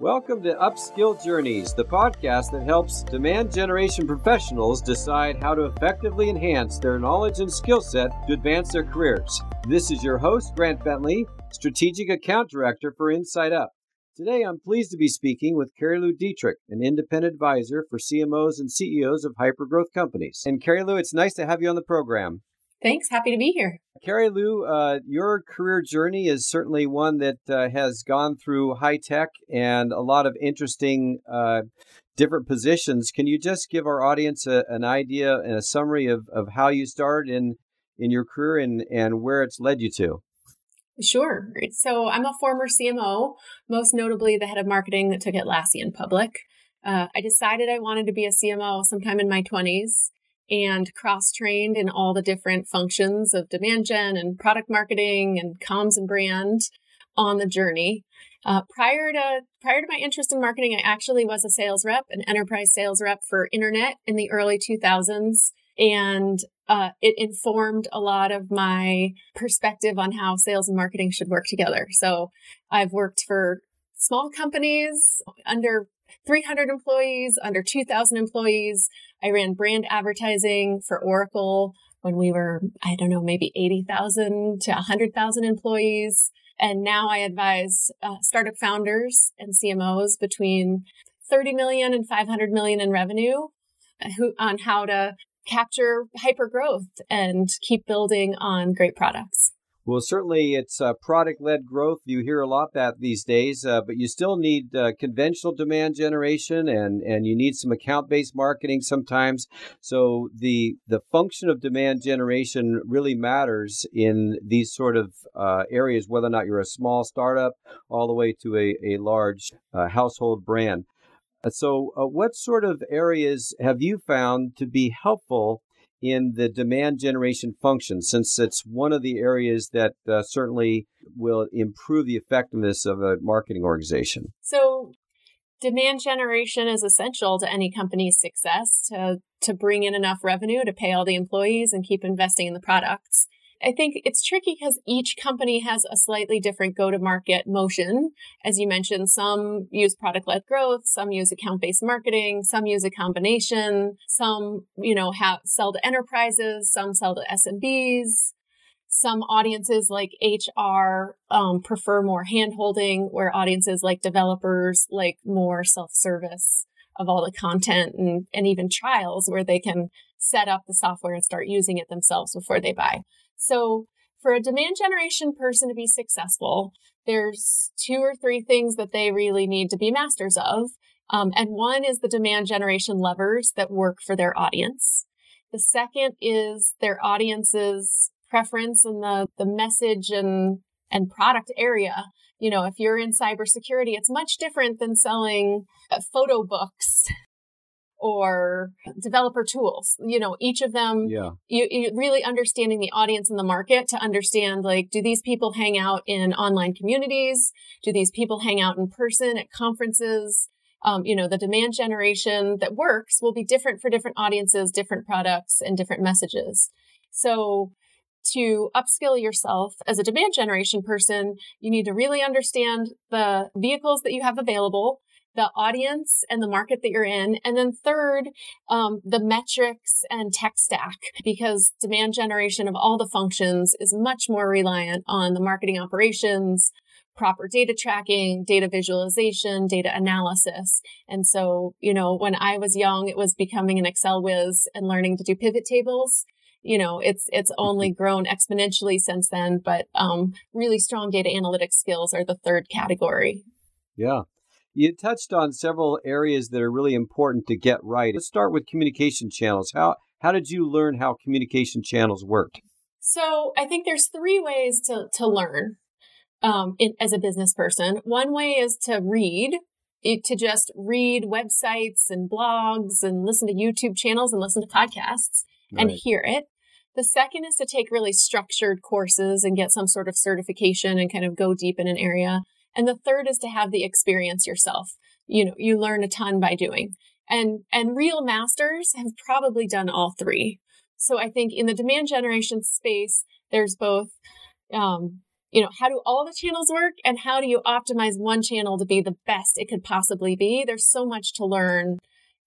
Welcome to Upskill Journeys, the podcast that helps demand generation professionals decide how to effectively enhance their knowledge and skill set to advance their careers. This is your host, Grant Bentley, Strategic Account Director for InsideUp. Today, I'm pleased to be speaking with Carilu Dietrich, an independent advisor for CMOs and CEOs of hypergrowth companies. And Carilu, it's nice to have you on the program. Thanks. Happy to be here. Carilu, uh, your career journey is certainly one that uh, has gone through high tech and a lot of interesting uh, different positions. Can you just give our audience a, an idea and a summary of, of how you started in, in your career and, and where it's led you to? Sure. So I'm a former CMO, most notably the head of marketing that took Atlassian public. Uh, I decided I wanted to be a CMO sometime in my 20s and cross trained in all the different functions of demand gen and product marketing and comms and brand on the journey. Uh, prior to prior to my interest in marketing, I actually was a sales rep, an enterprise sales rep for internet in the early 2000s, and uh, it informed a lot of my perspective on how sales and marketing should work together. So I've worked for small companies under 300 employees, under 2,000 employees. I ran brand advertising for Oracle when we were, I don't know, maybe 80,000 to 100,000 employees. And now I advise uh, startup founders and CMOs between 30 million and 500 million in revenue uh, who, on how to capture hyper growth and keep building on great products. Well, certainly it's uh, product led growth. You hear a lot that these days, uh, but you still need uh, conventional demand generation and, and you need some account based marketing sometimes. So the the function of demand generation really matters in these sort of uh, areas, whether or not you're a small startup all the way to a, a large uh, household brand. Uh, so, what sort of areas have you found to be helpful in the demand generation function, since it's one of the areas that uh, certainly will improve the effectiveness of a marketing organization. So, demand generation is essential to any company's success to to bring in enough revenue to pay all the employees and keep investing in the products. I think it's tricky because each company has a slightly different go to market motion. As you mentioned, some use product led growth, some use account based marketing, some use a combination, some, you know, have sell to enterprises, some sell to SMBs. Some audiences like HR um, prefer more hand holding, where audiences like developers like more self service of all the content and, and even trials where they can set up the software and start using it themselves before they buy. So for a demand generation person to be successful, there's two or three things that they really need to be masters of. Um, and one is the demand generation levers that work for their audience. The second is their audience's preference and the, the message and, and product area. You know, if you're in cybersecurity, it's much different than selling uh, photo books or developer tools. You know, each of them, yeah. you, you, really understanding the audience and the market to understand like, do these people hang out in online communities? Do these people hang out in person at conferences? Um, you know, the demand generation that works will be different for different audiences, different products, and different messages. So, to upskill yourself as a demand generation person, you need to really understand the vehicles that you have available the audience and the market that you're in. And then third, um, the metrics and tech stack, because demand generation of all the functions is much more reliant on the marketing operations, proper data tracking, data visualization, data analysis. And so, you know, when I was young, it was becoming an Excel whiz and learning to do pivot tables you know it's it's only grown exponentially since then but um, really strong data analytics skills are the third category yeah you touched on several areas that are really important to get right. Let's start with communication channels. How how did you learn how communication channels worked? So I think there's three ways to to learn um, in, as a business person. One way is to read, it, to just read websites and blogs and listen to YouTube channels and listen to podcasts right. and hear it. The second is to take really structured courses and get some sort of certification and kind of go deep in an area. And the third is to have the experience yourself. You know, you learn a ton by doing. And and real masters have probably done all three. So I think in the demand generation space, there's both um, you know, how do all the channels work and how do you optimize one channel to be the best it could possibly be? There's so much to learn.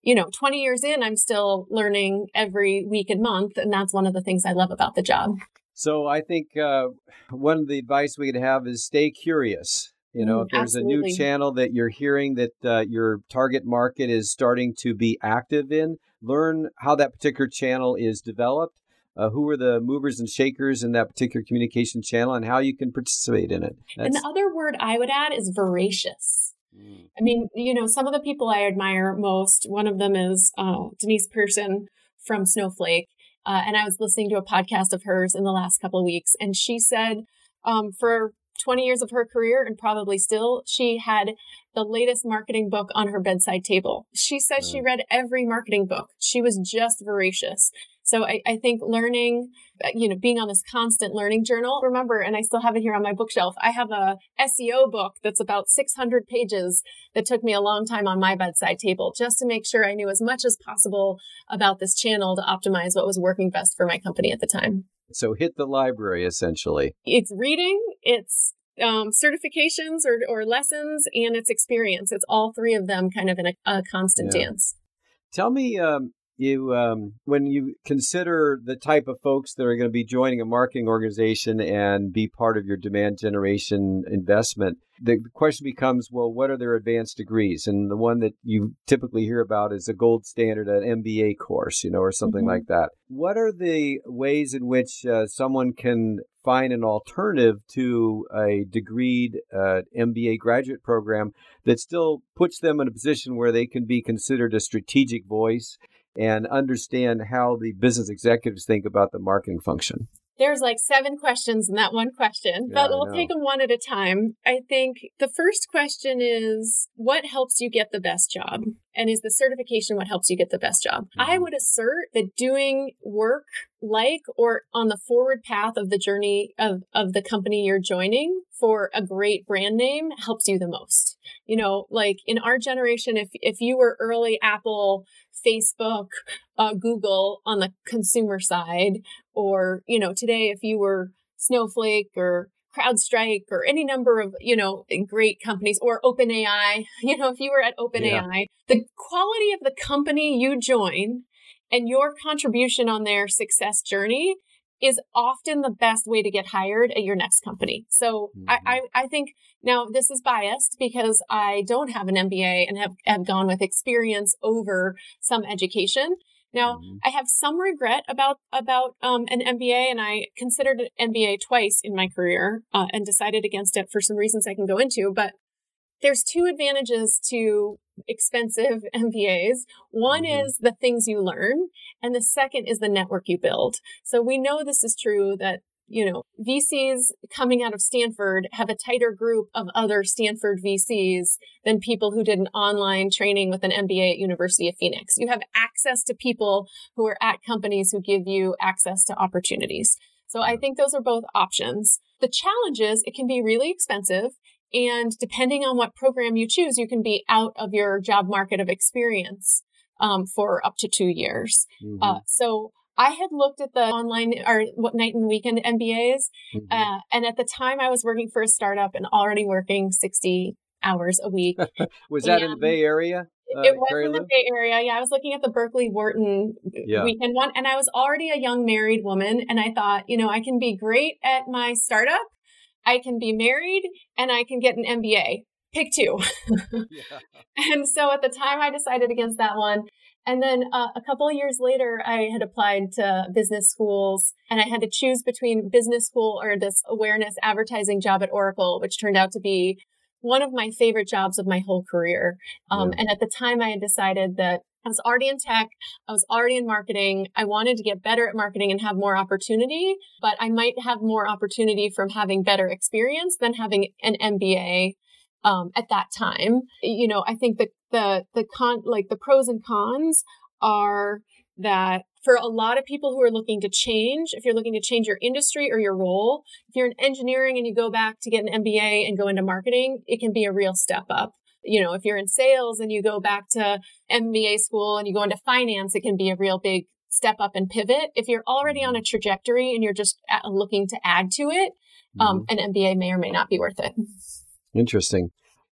You know, 20 years in, I'm still learning every week and month. And that's one of the things I love about the job. So I think uh, one of the advice we could have is stay curious. You know, if there's absolutely. a new channel that you're hearing that uh, your target market is starting to be active in, learn how that particular channel is developed uh, who are the movers and shakers in that particular communication channel and how you can participate in it. That's... And the other word I would add is voracious. Mm. I mean, you know, some of the people I admire most, one of them is uh, Denise Persson from Snowflake. Uh, and I was listening to a podcast of hers in the last couple of weeks, and she said um, for 20 years of her career, and probably still, she had the latest marketing book on her bedside table. She said she read every marketing book. She was just voracious. So I, I think learning, uh, you know, being on this constant learning journal. Remember, and I still have it here on my bookshelf. I have a SEO book that's about 600 pages that took me a long time on my bedside table just to make sure I knew as much as possible about this channel to optimize what was working best for my company at the time. So hit the library essentially. It's reading, it's um, certifications or, or lessons, and it's experience. It's all three of them kind of in a, a constant yeah. dance. Tell me, um, you um, when you consider the type of folks that are going to be joining a marketing organization and be part of your demand generation investment the question becomes well what are their advanced degrees and the one that you typically hear about is a gold standard an mba course you know or something mm-hmm. like that what are the ways in which uh, someone can find an alternative to a degreed uh, mba graduate program that still puts them in a position where they can be considered a strategic voice and understand how the business executives think about the marketing function? There's like seven questions in that one question, yeah, but we'll take them one at a time. I think the first question is what helps you get the best job? And is the certification what helps you get the best job? Mm-hmm. I would assert that doing work like or on the forward path of the journey of, of the company you're joining for a great brand name helps you the most. You know, like in our generation, if if you were early Apple Facebook, uh, Google on the consumer side, or, you know, today if you were Snowflake or CrowdStrike or any number of, you know, great companies or OpenAI, you know, if you were at OpenAI, yeah. the quality of the company you join and your contribution on their success journey is often the best way to get hired at your next company. So mm-hmm. I, I, I, think now this is biased because I don't have an MBA and have, have gone with experience over some education. Now mm-hmm. I have some regret about about um, an MBA, and I considered an MBA twice in my career uh, and decided against it for some reasons I can go into. But there's two advantages to expensive MBAs. One mm-hmm. is the things you learn, and the second is the network you build. So we know this is true that you know, VCs coming out of Stanford have a tighter group of other Stanford VCs than people who did an online training with an MBA at University of Phoenix. You have access to people who are at companies who give you access to opportunities. So I think those are both options. The challenge is it can be really expensive and depending on what program you choose, you can be out of your job market of experience um, for up to two years. Mm-hmm. Uh, so I had looked at the online or what night and weekend MBAs. Mm-hmm. Uh, and at the time I was working for a startup and already working 60 hours a week. was that in the Bay Area? Uh, it was in the Bay Area. Yeah, I was looking at the Berkeley Wharton yeah. weekend one, and I was already a young married woman. And I thought, you know, I can be great at my startup I can be married and I can get an MBA. Pick two. yeah. And so at the time, I decided against that one. And then uh, a couple of years later, I had applied to business schools and I had to choose between business school or this awareness advertising job at Oracle, which turned out to be one of my favorite jobs of my whole career. Um, yeah. And at the time, I had decided that I was already in tech. I was already in marketing. I wanted to get better at marketing and have more opportunity, but I might have more opportunity from having better experience than having an MBA um, at that time. You know, I think that the the con like the pros and cons are that for a lot of people who are looking to change, if you're looking to change your industry or your role, if you're in engineering and you go back to get an MBA and go into marketing, it can be a real step up you know, if you're in sales and you go back to MBA school and you go into finance, it can be a real big step up and pivot. If you're already on a trajectory and you're just looking to add to it, um, mm-hmm. an MBA may or may not be worth it. Interesting.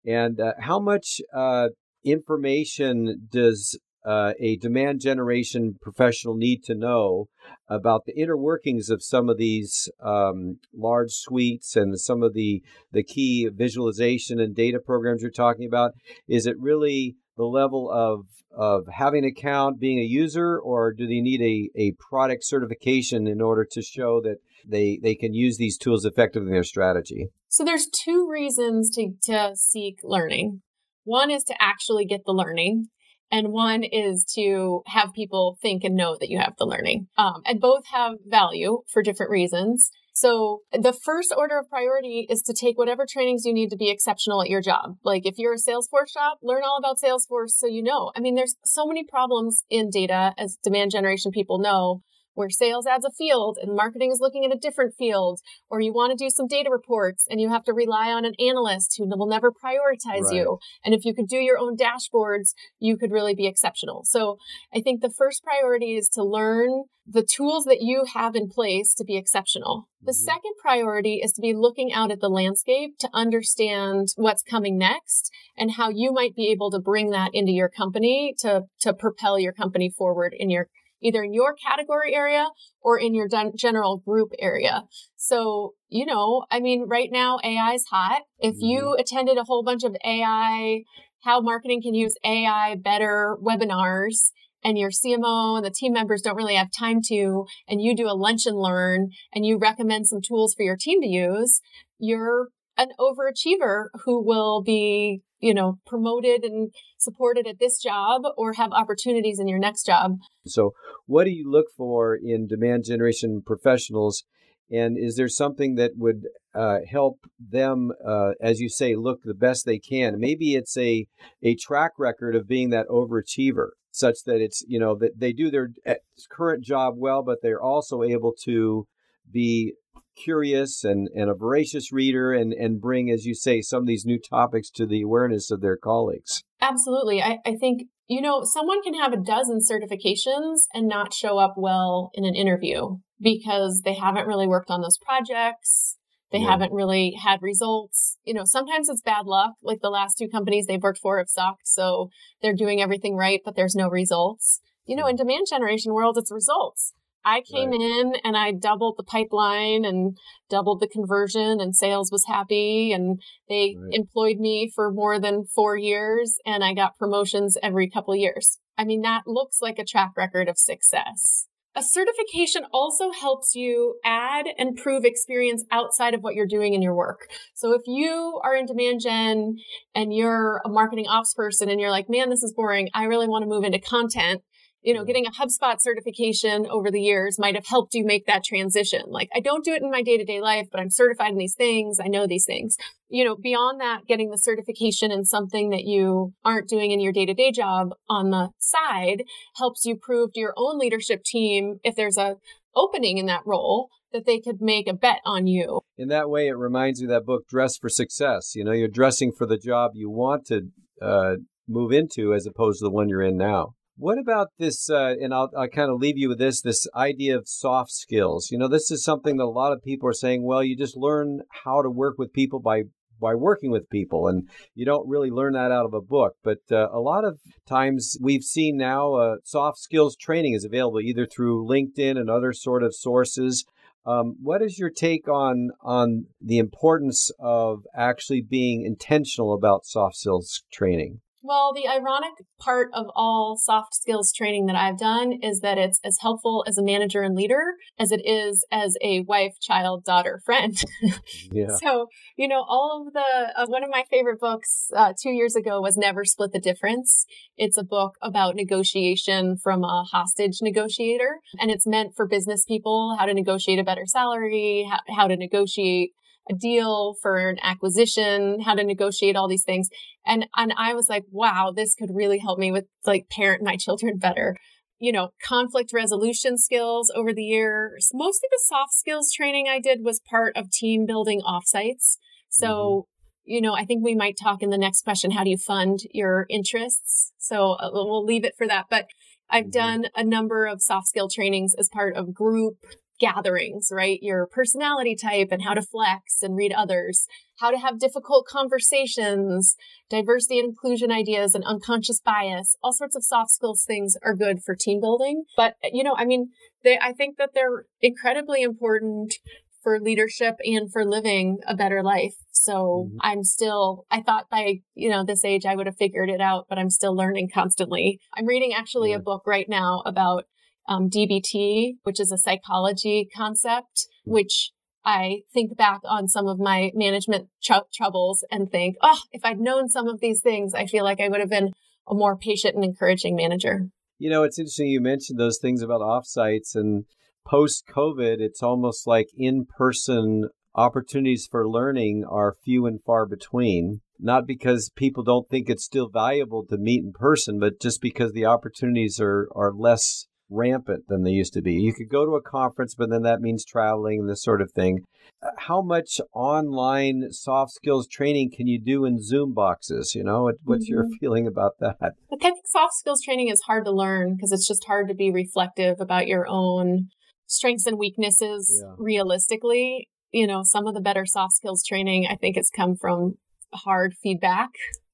And uh, how much uh, information does uh, a demand generation professional need to know about the inner workings of some of these um, large suites and some of the the key visualization and data programs you're talking about? Is it really the level of of having an account, being a user, or do they need a, a product certification in order to show that they they can use these tools effectively in their strategy? So there's two reasons to, to seek learning. One is to actually get the learning and one is to have people think and know that you have the learning. Um, and both have value for different reasons. So the first order of priority is to take whatever trainings you need to be exceptional at your job. Like if you're a Salesforce shop, learn all about Salesforce so you know. I mean, there's so many problems in data as demand generation people know where sales adds a field and marketing is looking at a different field, or you want to do some data reports and you have to rely on an analyst who will never prioritize right. you. And if you could do your own dashboards, you could really be exceptional. So I think the first priority is to learn the tools that you have in place to be exceptional. The mm-hmm. second priority is to be looking out at the landscape to understand what's coming next and how you might be able to bring that into your company to, to propel your company forward in your either in your category area or in your general group area. So, you know, I mean, right now AI is hot. If mm-hmm. you attended a whole bunch of AI, how marketing can use AI better webinars, and your CMO and the team members don't really have time to, and you do a lunch and learn and you recommend some tools for your team to use, you're an overachiever who will be, you know, promoted and supported at this job or have opportunities in your next job. So, what do you look for in demand generation professionals? And is there something that would uh, help them, uh, as you say, look the best they can? Maybe it's a a track record of being that overachiever, such that it's you know that they do their eh, current job well, but they're also able to be curious and, and a voracious reader and, and bring, as you say, some of these new topics to the awareness of their colleagues. Absolutely. I, I think, you know, someone can have a dozen certifications and not show up well in an interview because they haven't really worked on those projects. They yeah. haven't really had results. You know, sometimes it's bad luck. Like the last two companies they've worked for have sucked. So they're doing everything right, but there's no results. You know, in demand generation world, it's results. I came right. in and I doubled the pipeline and doubled the conversion and sales was happy and they right. employed me for more than 4 years and I got promotions every couple years. I mean that looks like a track record of success. A certification also helps you add and prove experience outside of what you're doing in your work. So if you are in demand gen and you're a marketing ops person and you're like, man, this is boring. I really want to move into content you know, getting a HubSpot certification over the years might have helped you make that transition. Like, I don't do it in my day to day life, but I'm certified in these things. I know these things. You know, beyond that, getting the certification in something that you aren't doing in your day to day job on the side helps you prove to your own leadership team if there's a opening in that role that they could make a bet on you. In that way, it reminds me of that book, Dress for Success. You know, you're dressing for the job you want to uh, move into as opposed to the one you're in now. What about this? Uh, and I'll, I'll kind of leave you with this this idea of soft skills. You know, this is something that a lot of people are saying, well, you just learn how to work with people by by working with people and you don't really learn that out of a book but uh, a lot of times we've seen now uh, soft skills training is available either through linkedin and other sort of sources um, what is your take on on the importance of actually being intentional about soft skills training well, the ironic part of all soft skills training that I've done is that it's as helpful as a manager and leader as it is as a wife, child, daughter, friend. yeah. So, you know, all of the, uh, one of my favorite books uh, two years ago was Never Split the Difference. It's a book about negotiation from a hostage negotiator, and it's meant for business people how to negotiate a better salary, how, how to negotiate a deal for an acquisition, how to negotiate all these things. And, and I was like, wow, this could really help me with like parent my children better. You know, conflict resolution skills over the years. Most of the soft skills training I did was part of team building offsites. So, mm-hmm. you know, I think we might talk in the next question. How do you fund your interests? So uh, we'll leave it for that. But I've mm-hmm. done a number of soft skill trainings as part of group gatherings, right? Your personality type and how to flex and read others, how to have difficult conversations, diversity and inclusion ideas and unconscious bias, all sorts of soft skills things are good for team building. But, you know, I mean, they, I think that they're incredibly important for leadership and for living a better life. So mm-hmm. I'm still, I thought by, you know, this age I would have figured it out, but I'm still learning constantly. I'm reading actually yeah. a book right now about um, DBT, which is a psychology concept, which I think back on some of my management tr- troubles and think, oh, if I'd known some of these things, I feel like I would have been a more patient and encouraging manager. You know, it's interesting you mentioned those things about offsites and post COVID, it's almost like in person opportunities for learning are few and far between. Not because people don't think it's still valuable to meet in person, but just because the opportunities are, are less rampant than they used to be. You could go to a conference, but then that means traveling and this sort of thing. Uh, how much online soft skills training can you do in Zoom boxes? You know, what's mm-hmm. your feeling about that? I think soft skills training is hard to learn because it's just hard to be reflective about your own strengths and weaknesses yeah. realistically. You know, some of the better soft skills training, I think, has come from hard feedback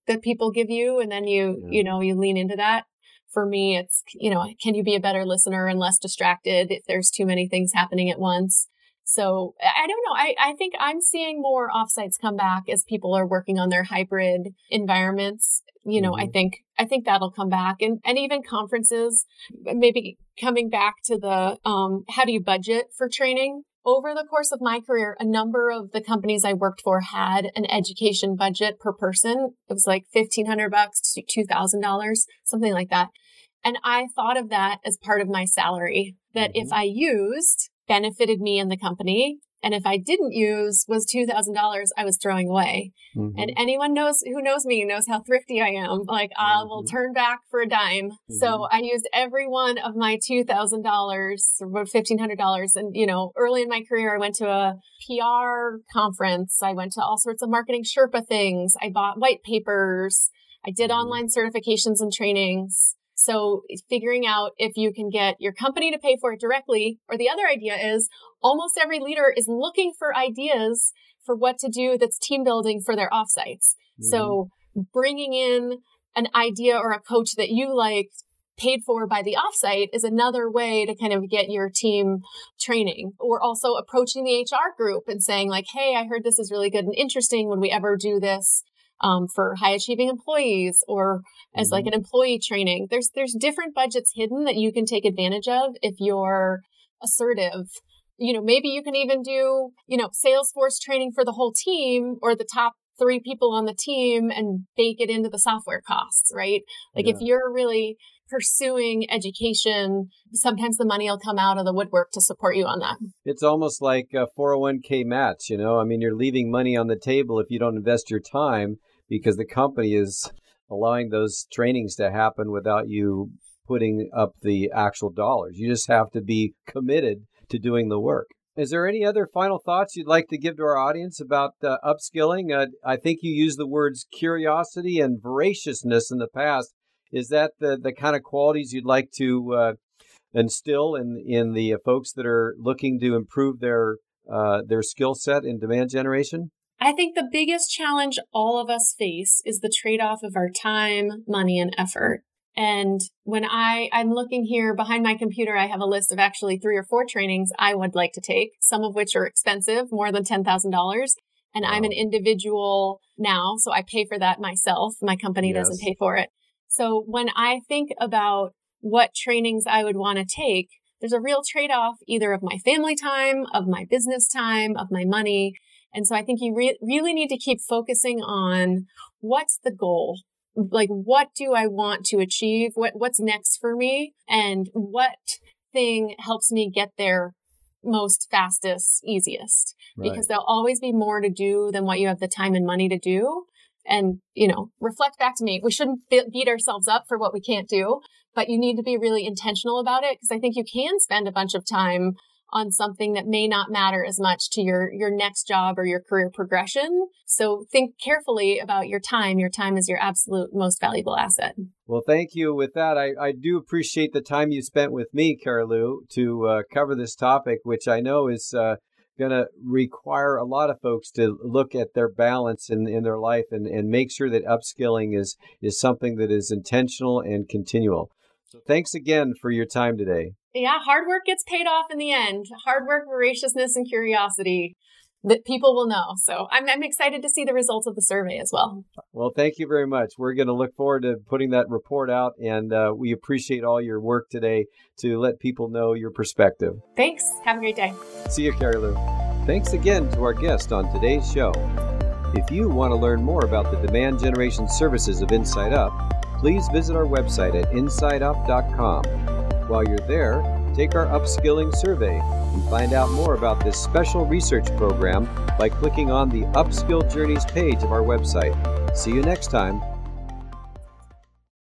that people give you, and then you, yeah. you know, you lean into that. For me, it's, you know, can you be a better listener and less distracted if there's too many things happening at once? So I don't know. I, I think I'm seeing more offsites come back as people are working on their hybrid environments. You know, mm-hmm. I think I think that'll come back and, and even conferences, maybe coming back to the um, how do you budget for training? Over the course of my career, a number of the companies I worked for had an education budget per person. It was like fifteen hundred bucks to two thousand dollars, something like that. And I thought of that as part of my salary. That mm-hmm. if I used benefited me and the company. And if I didn't use was $2,000 I was throwing away. Mm-hmm. And anyone knows who knows me knows how thrifty I am. Like mm-hmm. I will turn back for a dime. Mm-hmm. So I used every one of my $2,000 or about $1,500. And, you know, early in my career, I went to a PR conference. I went to all sorts of MarketingSherpa things. I bought white papers. I did mm-hmm. online certifications and trainings. So figuring out if you can get your company to pay for it directly, or the other idea is almost every leader is looking for ideas for what to do that's team building for their offsites. Mm-hmm. So bringing in an idea or a coach that you like paid for by the offsite is another way to kind of get your team training or also approaching the HR group and saying like, Hey, I heard this is really good and interesting. Would we ever do this um, for high achieving employees or as mm-hmm. like an employee training. There's there's different budgets hidden that you can take advantage of if you're assertive. You know, maybe you can even do, you know, Salesforce training for the whole team or the top three people on the team and bake it into the software costs, right? Like yeah. if you're really pursuing education, sometimes the money will come out of the woodwork to support you on that. It's almost like a 401k match, you know? I mean, you're leaving money on the table if you don't invest your time because the company is allowing those trainings to happen without you putting up the actual dollars. You just have to be committed to doing the work. Is there any other final thoughts you'd like to give to our audience about uh, upskilling? Uh, I think you used the words curiosity and voraciousness in the past. Is that the, the kind of qualities you'd like to uh, instill in in the folks that are looking to improve their uh, their skill set in demand generation? I think the biggest challenge all of us face is the trade off of our time, money, and effort. And when I, I'm looking here behind my computer, I have a list of actually three or four trainings I would like to take, some of which are expensive, more than $10,000. And wow. I'm an individual now, so I pay for that myself. My company yes. doesn't pay for it. So when I think about what trainings I would want to take, there's a real trade off either of my family time, of my business time, of my money. And so I think you re- really need to keep focusing on what's the goal? Like, what do I want to achieve? What, what's next for me? And what thing helps me get there most fastest, easiest? Right. Because there'll always be more to do than what you have the time and money to do. And, you know, reflect back to me. We shouldn't beat ourselves up for what we can't do, but you need to be really intentional about it because I think you can spend a bunch of time on something that may not matter as much to your your next job or your career progression. So think carefully about your time. Your time is your absolute most valuable asset. Well, thank you. With that, I, I do appreciate the time you spent with me, Carilu, to uh, cover this topic, which I know is uh, going to require a lot of folks to look at their balance in, in their life and, and make sure that upskilling is, is something that is intentional and continual. So thanks again for your time today. Yeah, hard work gets paid off in the end. Hard work, voraciousness, and curiosity that people will know. So I'm, I'm excited to see the results of the survey as well. Well, thank you very much. We're going to look forward to putting that report out, and uh, we appreciate all your work today to let people know your perspective. Thanks. Have a great day. See you, Carilu. Thanks again to our guest on today's show. If you want to learn more about the demand generation services of InsideUp, please visit our website at insideup.com. While you're there, take our upskilling survey and find out more about this special research program by clicking on the Upskill Journeys page of our website. See you next time